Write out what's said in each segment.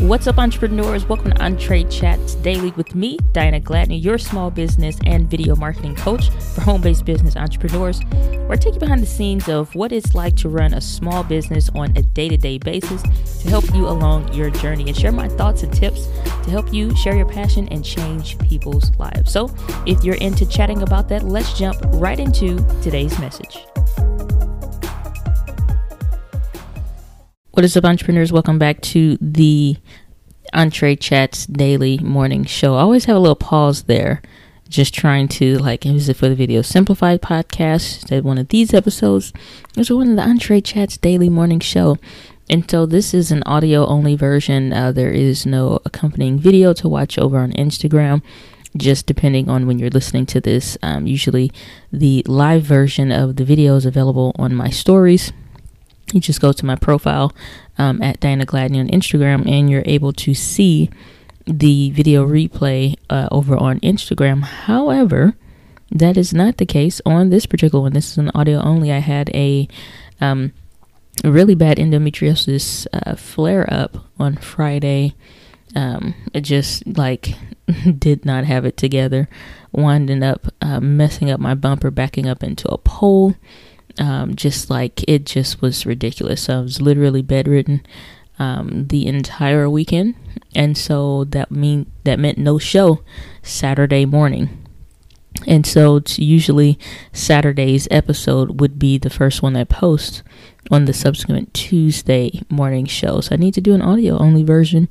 What's up, entrepreneurs? Welcome to Entree Chats Daily with me, Diana Gladney, your small business and video marketing coach for home based business entrepreneurs, where I take you behind the scenes of what it's like to run a small business on a day to day basis to help you along your journey and share my thoughts and tips to help you share your passion and change people's lives. So, if you're into chatting about that, let's jump right into today's message. What is up, entrepreneurs? Welcome back to the Entree Chats Daily Morning Show. I always have a little pause there, just trying to, like, is it for the Video Simplified podcast? Is that one of these episodes? Is it one of the Entree Chats Daily Morning Show? And so this is an audio only version. Uh, there is no accompanying video to watch over on Instagram just depending on when you're listening to this. Um, usually, the live version of the video is available on my stories you just go to my profile um, at Diana Gladney on Instagram and you're able to see the video replay uh, over on Instagram. However, that is not the case on this particular one. This is an audio only. I had a, um, really bad endometriosis uh, flare up on Friday. Um, it just like did not have it together, winding up uh, messing up my bumper, backing up into a pole um, just like it just was ridiculous. I was literally bedridden um, the entire weekend, and so that mean that meant no show Saturday morning. And so usually Saturday's episode would be the first one I post on the subsequent Tuesday morning show. So I need to do an audio only version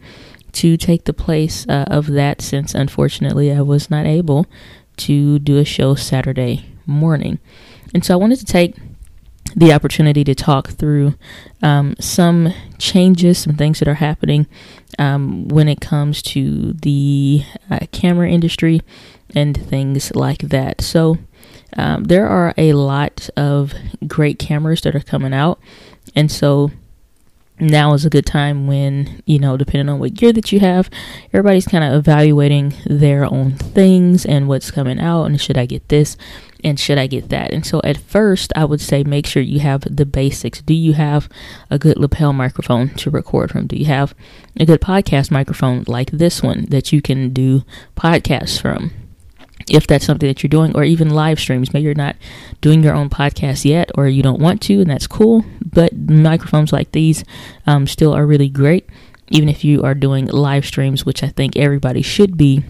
to take the place uh, of that since unfortunately I was not able to do a show Saturday morning. And so I wanted to take the opportunity to talk through um, some changes, some things that are happening um, when it comes to the uh, camera industry and things like that. So, um, there are a lot of great cameras that are coming out, and so now is a good time when you know depending on what gear that you have everybody's kind of evaluating their own things and what's coming out and should i get this and should I get that? And so at first, I would say make sure you have the basics. Do you have a good lapel microphone to record from? Do you have a good podcast microphone like this one that you can do podcasts from? If that's something that you're doing, or even live streams, maybe you're not doing your own podcast yet, or you don't want to, and that's cool. But microphones like these um, still are really great, even if you are doing live streams, which I think everybody should be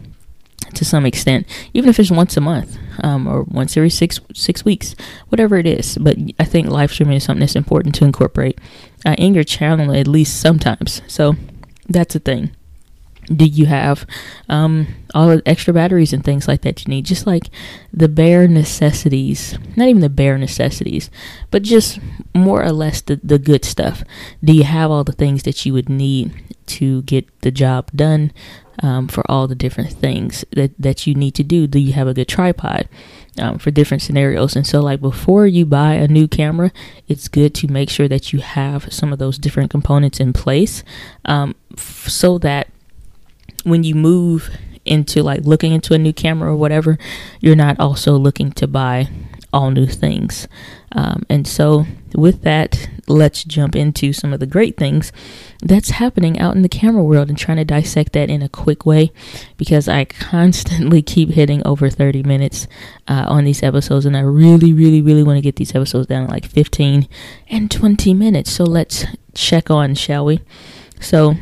to some extent, even if it's once a month um, or once every six six weeks, whatever it is. But I think live streaming is something that's important to incorporate uh, in your channel at least sometimes. So that's a thing. Do you have um, all the extra batteries and things like that you need? Just like the bare necessities, not even the bare necessities, but just more or less the, the good stuff. Do you have all the things that you would need to get the job done um, for all the different things that, that you need to do. Do you have a good tripod um, for different scenarios? And so, like before you buy a new camera, it's good to make sure that you have some of those different components in place um, f- so that when you move into like looking into a new camera or whatever, you're not also looking to buy all new things. Um, and so, with that, let's jump into some of the great things that's happening out in the camera world and trying to dissect that in a quick way because I constantly keep hitting over 30 minutes uh, on these episodes. And I really, really, really want to get these episodes down like 15 and 20 minutes. So, let's check on, shall we? So,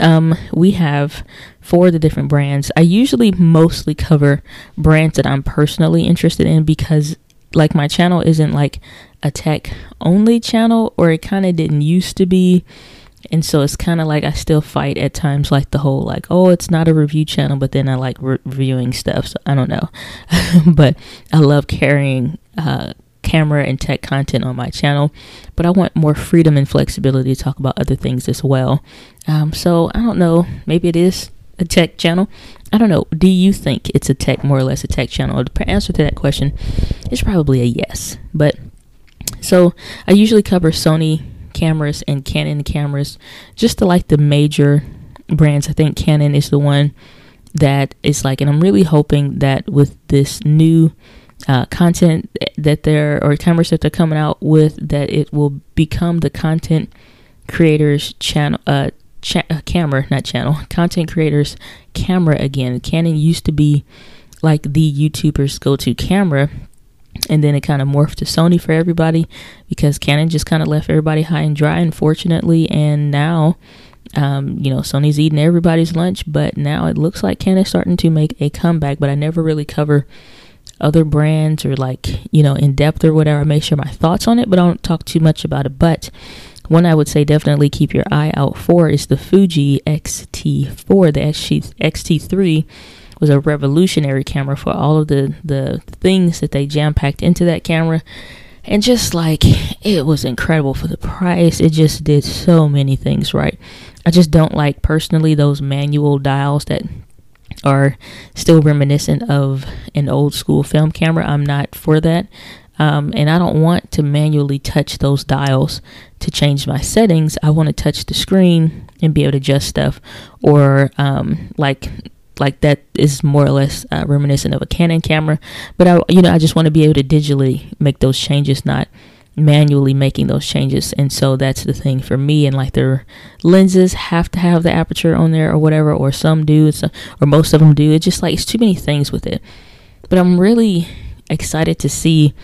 um, we have for the different brands. I usually mostly cover brands that I'm personally interested in because like my channel isn't like a tech only channel or it kind of didn't used to be and so it's kind of like I still fight at times like the whole like oh it's not a review channel but then I like re- reviewing stuff so I don't know but I love carrying uh, camera and tech content on my channel but I want more freedom and flexibility to talk about other things as well um, so I don't know maybe it is a tech channel I don't know. Do you think it's a tech, more or less a tech channel? The answer to that question is probably a yes. But so I usually cover Sony cameras and Canon cameras, just to like the major brands. I think Canon is the one that is like, and I'm really hoping that with this new uh, content that they're or cameras that they're coming out with, that it will become the content creators channel uh, cha- uh, camera, not channel, content creators camera again. Canon used to be like the YouTubers go to camera. And then it kind of morphed to Sony for everybody because Canon just kind of left everybody high and dry, unfortunately. And now, um, you know, Sony's eating everybody's lunch, but now it looks like Canon's starting to make a comeback. But I never really cover other brands or like, you know, in depth or whatever. I may share my thoughts on it, but I don't talk too much about it. But one I would say definitely keep your eye out for is the Fuji X-T4. The X-T3 was a revolutionary camera for all of the, the things that they jam packed into that camera. And just like it was incredible for the price, it just did so many things right. I just don't like personally those manual dials that are still reminiscent of an old school film camera. I'm not for that. Um, and I don't want to manually touch those dials to change my settings. I want to touch the screen and be able to adjust stuff, or um, like like that is more or less uh, reminiscent of a Canon camera. But I, you know, I just want to be able to digitally make those changes, not manually making those changes. And so that's the thing for me. And like their lenses have to have the aperture on there or whatever, or some do, or most of them do. It's just like it's too many things with it. But I'm really excited to see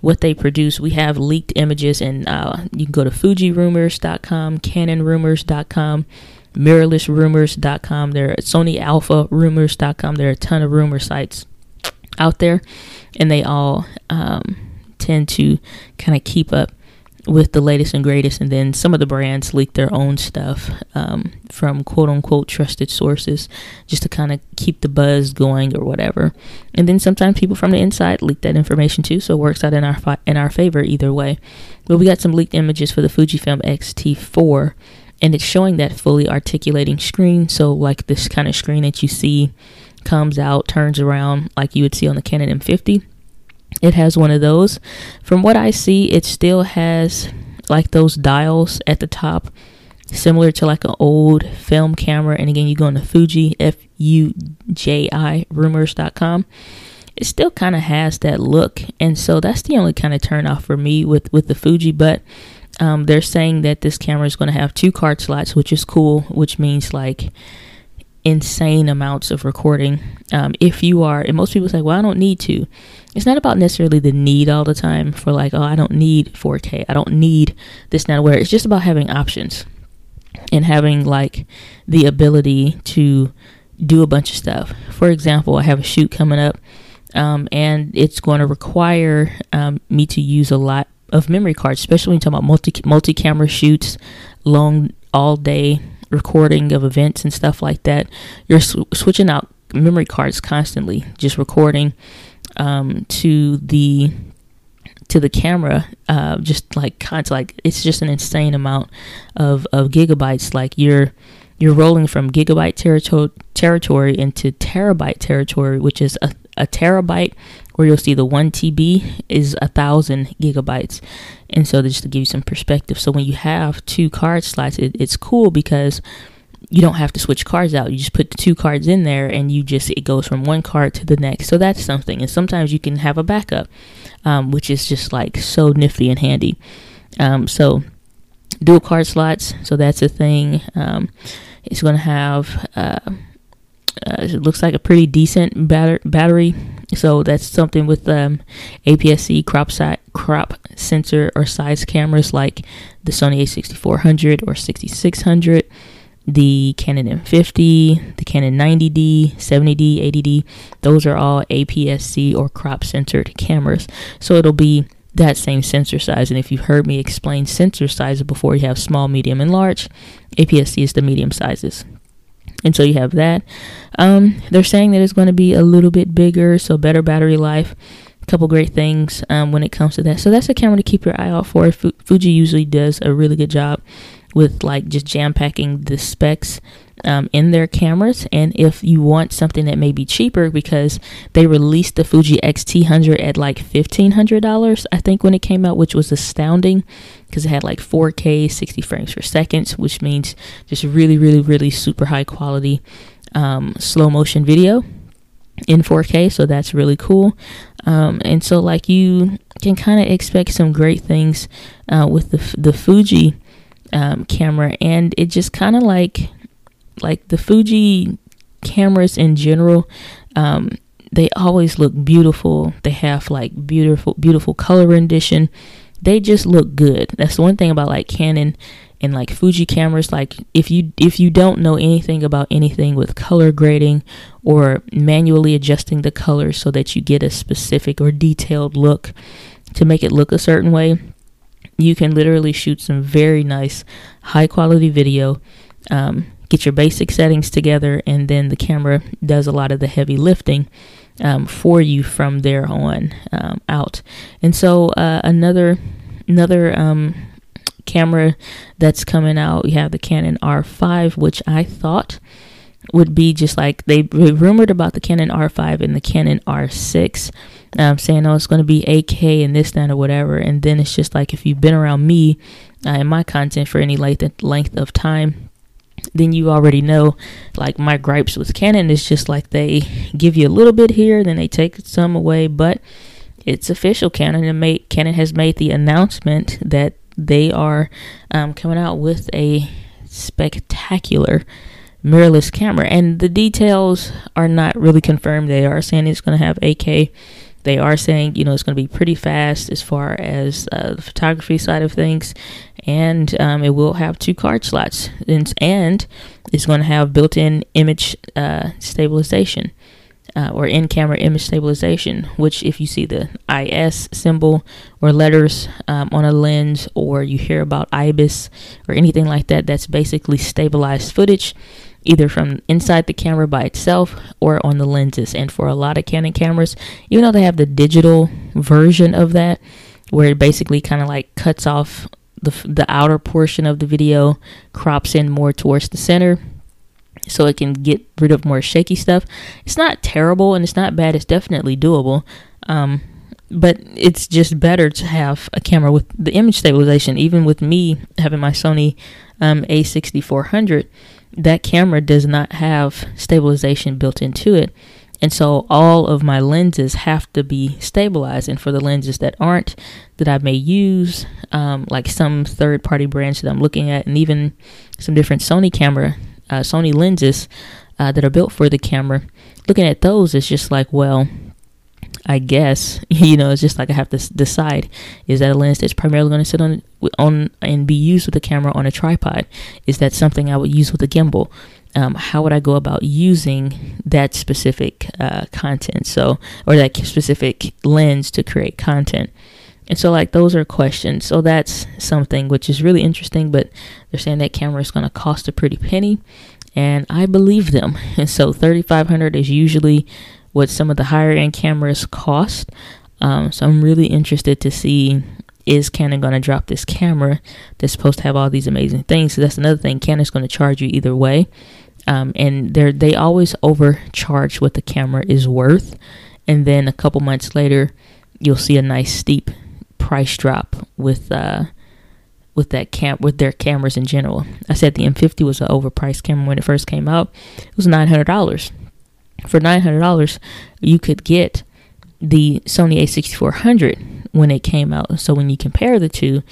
what they produce. We have leaked images, and uh, you can go to FujiRumors.com, CanonRumors.com, MirrorlessRumors.com. There are Sony Alpha Rumors.com. There are a ton of rumor sites out there, and they all um, tend to kind of keep up with the latest and greatest. And then some of the brands leak their own stuff um, from quote unquote trusted sources just to kind of keep the buzz going or whatever. And then sometimes people from the inside leak that information too, so it works out in our fi- in our favor either way. But we got some leaked images for the Fujifilm X-T4, and it's showing that fully articulating screen. So like this kind of screen that you see comes out, turns around like you would see on the Canon M50 it has one of those. From what I see, it still has like those dials at the top, similar to like an old film camera. And again, you go into Fuji, F U J I, rumors.com. It still kind of has that look. And so that's the only kind of turn off for me with, with the Fuji. But um, they're saying that this camera is going to have two card slots, which is cool, which means like insane amounts of recording. Um, if you are, and most people say, well, I don't need to. It's not about necessarily the need all the time for like, oh, I don't need 4K. I don't need this, now where. It's just about having options and having like the ability to do a bunch of stuff. For example, I have a shoot coming up. Um, and it's going to require um, me to use a lot of memory cards, especially when you talk about multi multi camera shoots, long all day recording of events and stuff like that, you're sw- switching out memory cards constantly, just recording um, to the to the camera, uh, just like kind like it's just an insane amount of of gigabytes. Like you're you're rolling from gigabyte territory into terabyte territory, which is a, a terabyte where you'll see the 1 TB is a thousand gigabytes. And so just to give you some perspective, so when you have two card slots, it, it's cool because you don't have to switch cards out. You just put the two cards in there and you just, it goes from one card to the next. So that's something. And sometimes you can have a backup, um, which is just like so nifty and handy. Um, so dual card slots. So that's a thing. Um, it's going to have, uh, uh, it looks like a pretty decent batter- battery. So that's something with um, APS-C crop si- crop sensor or size cameras like the Sony A6400 or 6600, the Canon M50, the Canon 90D, 70D, 80D. Those are all APS-C or crop censored cameras. So it'll be that same sensor size. And if you've heard me explain sensor sizes before, you have small, medium, and large. APS-C is the medium sizes. And so you have that. Um, they're saying that it's going to be a little bit bigger, so better battery life. A couple great things um, when it comes to that. So that's a camera to keep your eye out for. Fuji usually does a really good job with like just jam packing the specs um, in their cameras. And if you want something that may be cheaper, because they released the Fuji X-T100 at like $1,500, I think, when it came out, which was astounding because it had like 4K, 60 frames per second, which means just really, really, really super high quality um, slow motion video in 4K. So that's really cool. Um, and so, like, you can kind of expect some great things uh, with the, the Fuji um, camera, and it just kind of like like the Fuji cameras in general, um, they always look beautiful. They have like beautiful, beautiful color rendition. They just look good. That's the one thing about like Canon and like Fuji cameras. Like if you if you don't know anything about anything with color grading or manually adjusting the colors so that you get a specific or detailed look to make it look a certain way, you can literally shoot some very nice, high quality video. Um, get your basic settings together, and then the camera does a lot of the heavy lifting um, for you from there on um, out. And so uh, another another um, camera that's coming out, we have the Canon R5, which I thought would be just like they rumored about the Canon R5 and the Canon R6, um, saying oh it's going to be 8K and this that or whatever, and then it's just like if you've been around me uh, and my content for any length length of time, then you already know like my gripes with Canon is just like they give you a little bit here, then they take some away, but it's official. Canon and made Canon has made the announcement that they are um, coming out with a spectacular mirrorless camera, and the details are not really confirmed. They are saying it's going to have 8K. They are saying you know it's going to be pretty fast as far as uh, the photography side of things, and um, it will have two card slots, and, and it's going to have built-in image uh, stabilization. Uh, or in camera image stabilization, which, if you see the IS symbol or letters um, on a lens, or you hear about IBIS or anything like that, that's basically stabilized footage either from inside the camera by itself or on the lenses. And for a lot of Canon cameras, even though they have the digital version of that, where it basically kind of like cuts off the, the outer portion of the video, crops in more towards the center. So it can get rid of more shaky stuff. It's not terrible and it's not bad. It's definitely doable. Um, but it's just better to have a camera with the image stabilization. Even with me having my Sony um, A6400, that camera does not have stabilization built into it. And so all of my lenses have to be stabilized. And for the lenses that aren't, that I may use, um, like some third party brands that I'm looking at, and even some different Sony camera, uh, Sony lenses uh, that are built for the camera, looking at those is just like, well, I guess you know it's just like I have to decide: is that a lens that's primarily going to sit on on and be used with the camera on a tripod? Is that something I would use with a gimbal? Um, how would I go about using that specific uh, content? So, or that specific lens to create content. And so, like, those are questions. So, that's something which is really interesting, but they're saying that camera is going to cost a pretty penny. And I believe them. And so, 3500 is usually what some of the higher end cameras cost. Um, so I'm really interested to see is Canon going to drop this camera that's supposed to have all these amazing things? So that's another thing. Canon's going to charge you either way, um, and they they always overcharge what the camera is worth, and then a couple months later, you'll see a nice steep price drop with uh, with that cam with their cameras in general. I said the M50 was an overpriced camera when it first came out. It was nine hundred dollars for $900 you could get the Sony A6400 when it came out. So when you compare the two,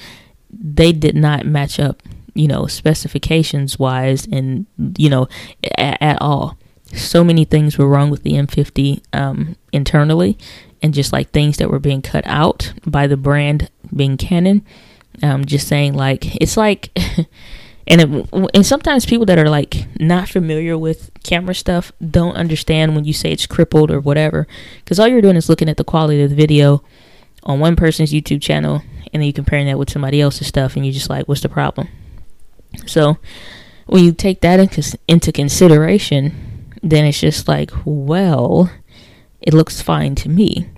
they did not match up, you know, specifications wise and, you know, a- at all. So many things were wrong with the M50 um, internally, and just like things that were being cut out by the brand being Canon. Um, just saying, like, it's like. and it, and sometimes people that are like not familiar with camera stuff don't understand when you say it's crippled or whatever because all you're doing is looking at the quality of the video on one person's youtube channel and then you're comparing that with somebody else's stuff and you're just like what's the problem? So when you take that into, into consideration then it's just like well it looks fine to me.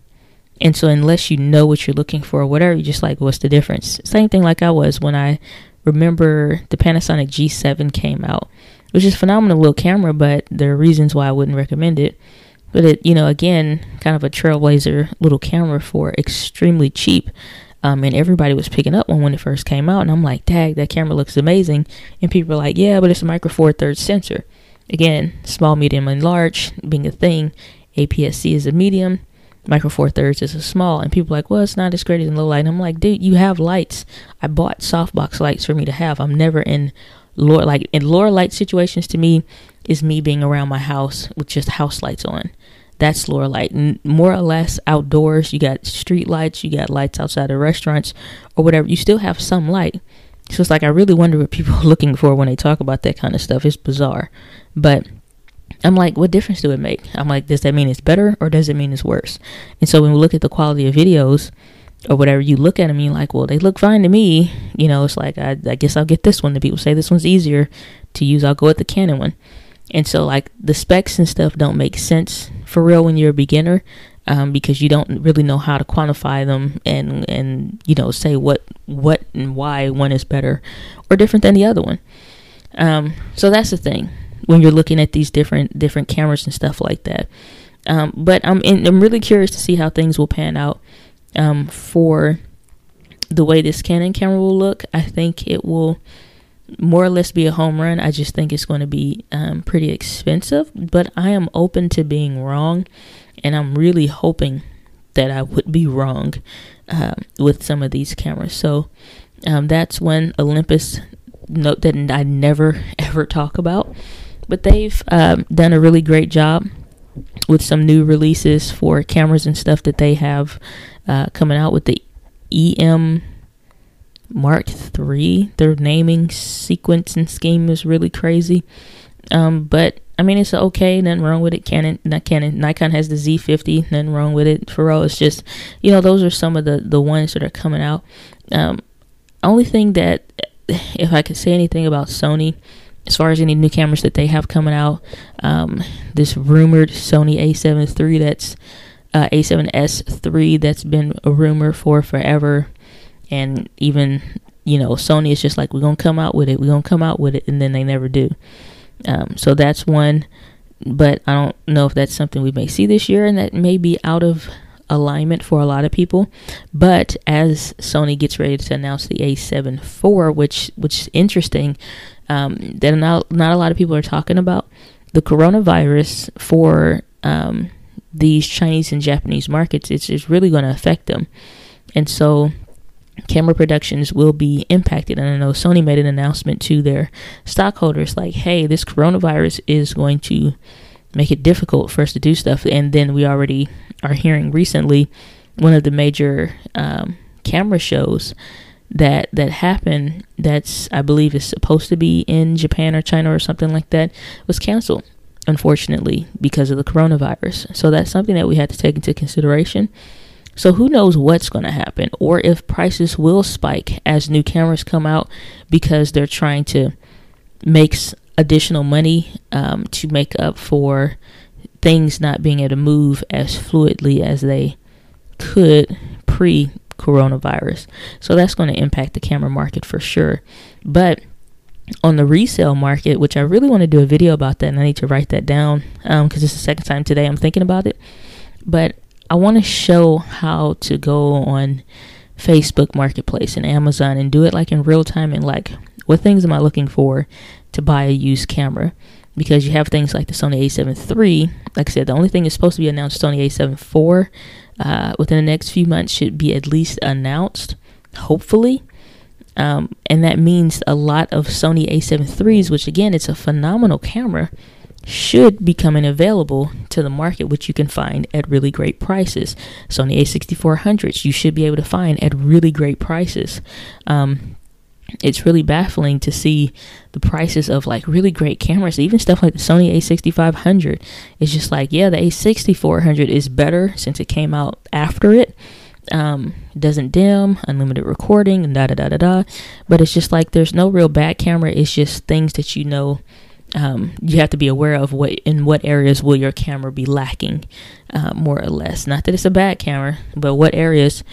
And so unless you know what you're looking for or whatever you're just like what's the difference? Same thing like i was when i remember the Panasonic G7 came out, which is phenomenal little camera, but there are reasons why I wouldn't recommend it. But it, you know, again, kind of a trailblazer little camera for extremely cheap. Um, and everybody was picking up one when it first came out, and I'm like, "Tag, that camera looks amazing." And people are like, "Yeah, but it's a micro four thirds sensor." Again, small, medium, and large being a thing. APS-C is a medium micro four thirds is a small and people like well it's not as great as low light and i'm like dude you have lights i bought softbox lights for me to have i'm never in lower like in lower light situations to me is me being around my house with just house lights on. That's lower light. More or less outdoors, you got street lights, you got lights outside of restaurants or whatever. You still have some light. So it's like I really wonder what people are looking for when they talk about that kind of stuff. It's bizarre. But I'm like, what difference do it make? I'm like, does that mean it's better or does it mean it's worse? And so when we look at the quality of videos or whatever, you look at them you're like, well, they look fine to me. You know, it's like, I, I guess I'll get this one. The people say this one's easier to use. I'll go with the Canon one. And so, like, the specs and stuff don't make sense for real when you're a beginner um, because you don't really know how to quantify them and, and, you know, say what, what and why one is better or different than the other one. Um, so that's the thing when you're looking at these different different cameras and stuff like that. Um, but I'm in, I'm really curious to see how things will pan out um, for the way this Canon camera will look. I think it will more or less be a home run. I just think it's going to be um, pretty expensive, but I am open to being wrong, and I'm really hoping that I would be wrong uh, with some of these cameras. So um, that's when Olympus note that I never ever talk about. But they've um, done a really great job with some new releases for cameras and stuff that they have uh, coming out with the EM Mark III. Their naming sequence and scheme is really crazy. Um, but I mean, it's okay. Nothing wrong with it. Canon, not Canon. Nikon has the Z50. Nothing wrong with it. Pharoah it's just, you know, those are some of the the ones that are coming out. Um, only thing that, if I could say anything about Sony, as far as any new cameras that they have coming out, um, this rumored Sony A7 III that's uh, A7S III that's been a rumor for forever, and even you know Sony is just like we're gonna come out with it, we're gonna come out with it, and then they never do. Um, so that's one, but I don't know if that's something we may see this year, and that may be out of alignment for a lot of people. But as Sony gets ready to announce the A7 IV, which which is interesting, um, that not not a lot of people are talking about the coronavirus for um, these Chinese and Japanese markets. It's, it's really going to affect them, and so camera productions will be impacted. And I know Sony made an announcement to their stockholders like, hey, this coronavirus is going to make it difficult for us to do stuff. And then we already are hearing recently one of the major um, camera shows that that happened that's I believe is supposed to be in Japan or China or something like that was canceled unfortunately because of the coronavirus. So that's something that we had to take into consideration. So who knows what's going to happen or if prices will spike as new cameras come out because they're trying to make additional money um, to make up for things not being able to move as fluidly as they could pre coronavirus. So that's going to impact the camera market for sure. But on the resale market, which I really want to do a video about that, and I need to write that down because um, it's the second time today I'm thinking about it. But I want to show how to go on Facebook Marketplace and Amazon and do it like in real time and like what things am I looking for to buy a used camera because you have things like the Sony A7 III. Like I said, the only thing is supposed to be announced Sony A7 IV uh, within the next few months should be at least announced, hopefully. Um, and that means a lot of Sony A7 IIIs, which again, it's a phenomenal camera, should be coming available to the market, which you can find at really great prices. Sony A6400s, you should be able to find at really great prices. Um, it's really baffling to see the prices of like really great cameras, even stuff like the Sony A6500. It's just like, yeah, the A6400 is better since it came out after it. Um, doesn't dim, unlimited recording, and da da da da da. But it's just like there's no real bad camera. It's just things that you know um, you have to be aware of what in what areas will your camera be lacking, uh, more or less. Not that it's a bad camera, but what areas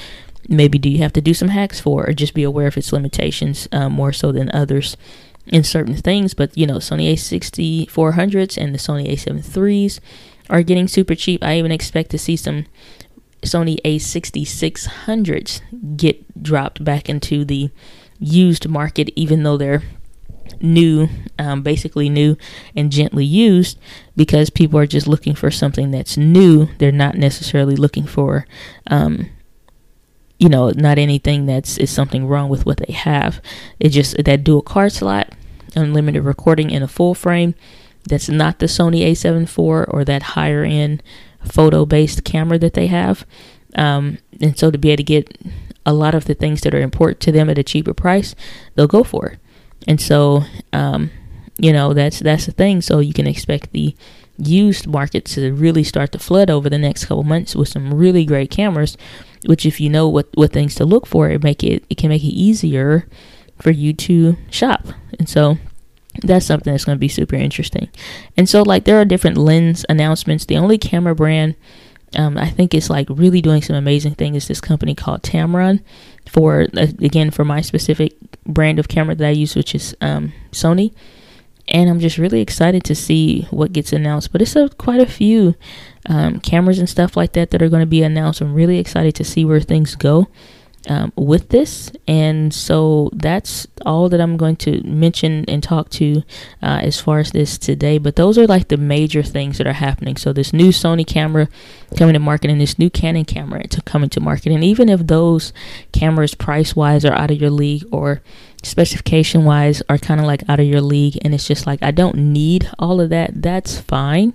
maybe do you have to do some hacks for or just be aware of its limitations uh, more so than others in certain things? But you know sony a6400s and the sony a7 IIIs are getting super cheap. I even expect to see some sony a6600s get dropped back into the used market even though they're new um, basically new and gently used because people are just looking for something that's new. They're not necessarily looking for um, you know, not anything that's is something wrong with what they have. It just that dual card slot unlimited recording in a full frame. That's not the Sony A7 IV or that higher end photo based camera that they have. Um, and so to be able to get a lot of the things that are important to them at a cheaper price, they'll go for it. And so, um, you know, that's that's the thing. So you can expect the used market to really start to flood over the next couple months with some really great cameras. Which, if you know what what things to look for, it make it it can make it easier for you to shop. And so that's something that's going to be super interesting. And so, like, there are different lens announcements. The only camera brand um, I think it's like really doing some amazing things. Is this company called Tamron for uh, again for my specific brand of camera that I use, which is um, Sony. And I'm just really excited to see what gets announced. But it's a, quite a few um, cameras and stuff like that that are going to be announced. I'm really excited to see where things go um, with this. And so that's all that I'm going to mention and talk to uh, as far as this today. But those are like the major things that are happening. So this new Sony camera coming to market and this new Canon camera to coming to market. And even if those cameras price wise are out of your league or specification wise are kind of like out of your league and it's just like I don't need all of that, that's fine.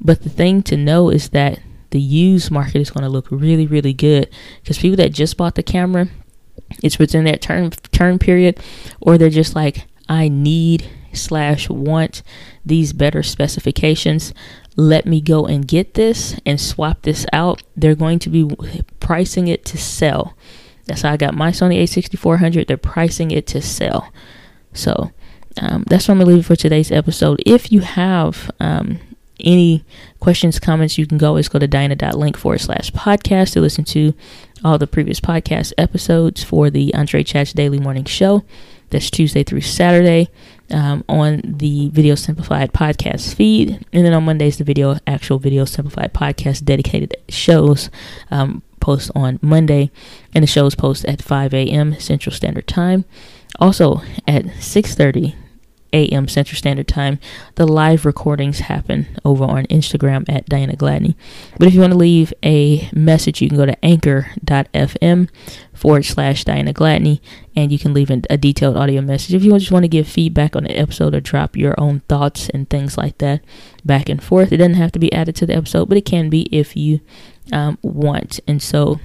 But the thing to know is that the used market is going to look really, really good because people that just bought the camera, it's within that turn turn period, or they're just like, I need slash want these better specifications. Let me go and get this and swap this out. They're going to be pricing it to sell. That's how I got my Sony A6400. They're pricing it to sell. So um, that's what I'm leave for today's episode. If you have um, any questions, comments, you can always go to diana.link forward slash podcast to listen to all the previous podcast episodes for the Andre Chats Daily Morning Show. That's Tuesday through Saturday um, on the Video Simplified podcast feed. And then on Mondays, the video, actual Video Simplified podcast dedicated shows um, post on Monday. And the shows post at 5 a.m. Central Standard Time. Also at 6.30 a.m. Central Standard Time. The live recordings happen over on Instagram at Diana Gladney. But if you want to leave a message, you can go to anchor.fm forward slash Diana Gladney and you can leave a, a detailed audio message. If you just want to give feedback on the episode or drop your own thoughts and things like that back and forth, it doesn't have to be added to the episode, but it can be if you um, want. And so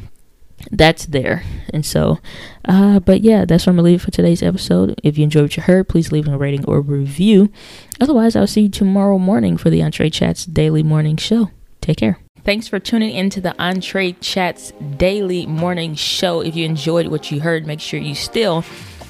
that's there. And so, uh, but yeah, that's what I'm gonna leave for today's episode. If you enjoyed what you heard, please leave a rating or review. Otherwise, I'll see you tomorrow morning for the Entree Chats Daily Morning Show. Take care. Thanks for tuning into the Entree Chats Daily Morning Show. If you enjoyed what you heard, make sure you still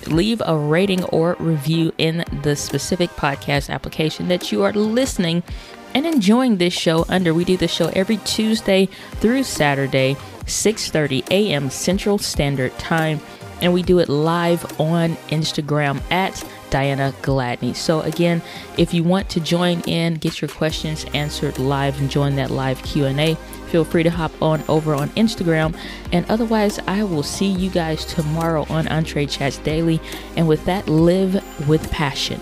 leave a rating or review in the specific podcast application that you are listening and enjoying this show under. We do this show every Tuesday through Saturday 6:30 a.m. Central Standard Time, and we do it live on Instagram at Diana Gladney. So again, if you want to join in, get your questions answered live and join that live Q&A, feel free to hop on over on Instagram. And otherwise, I will see you guys tomorrow on Entre Chats Daily. And with that, live with passion.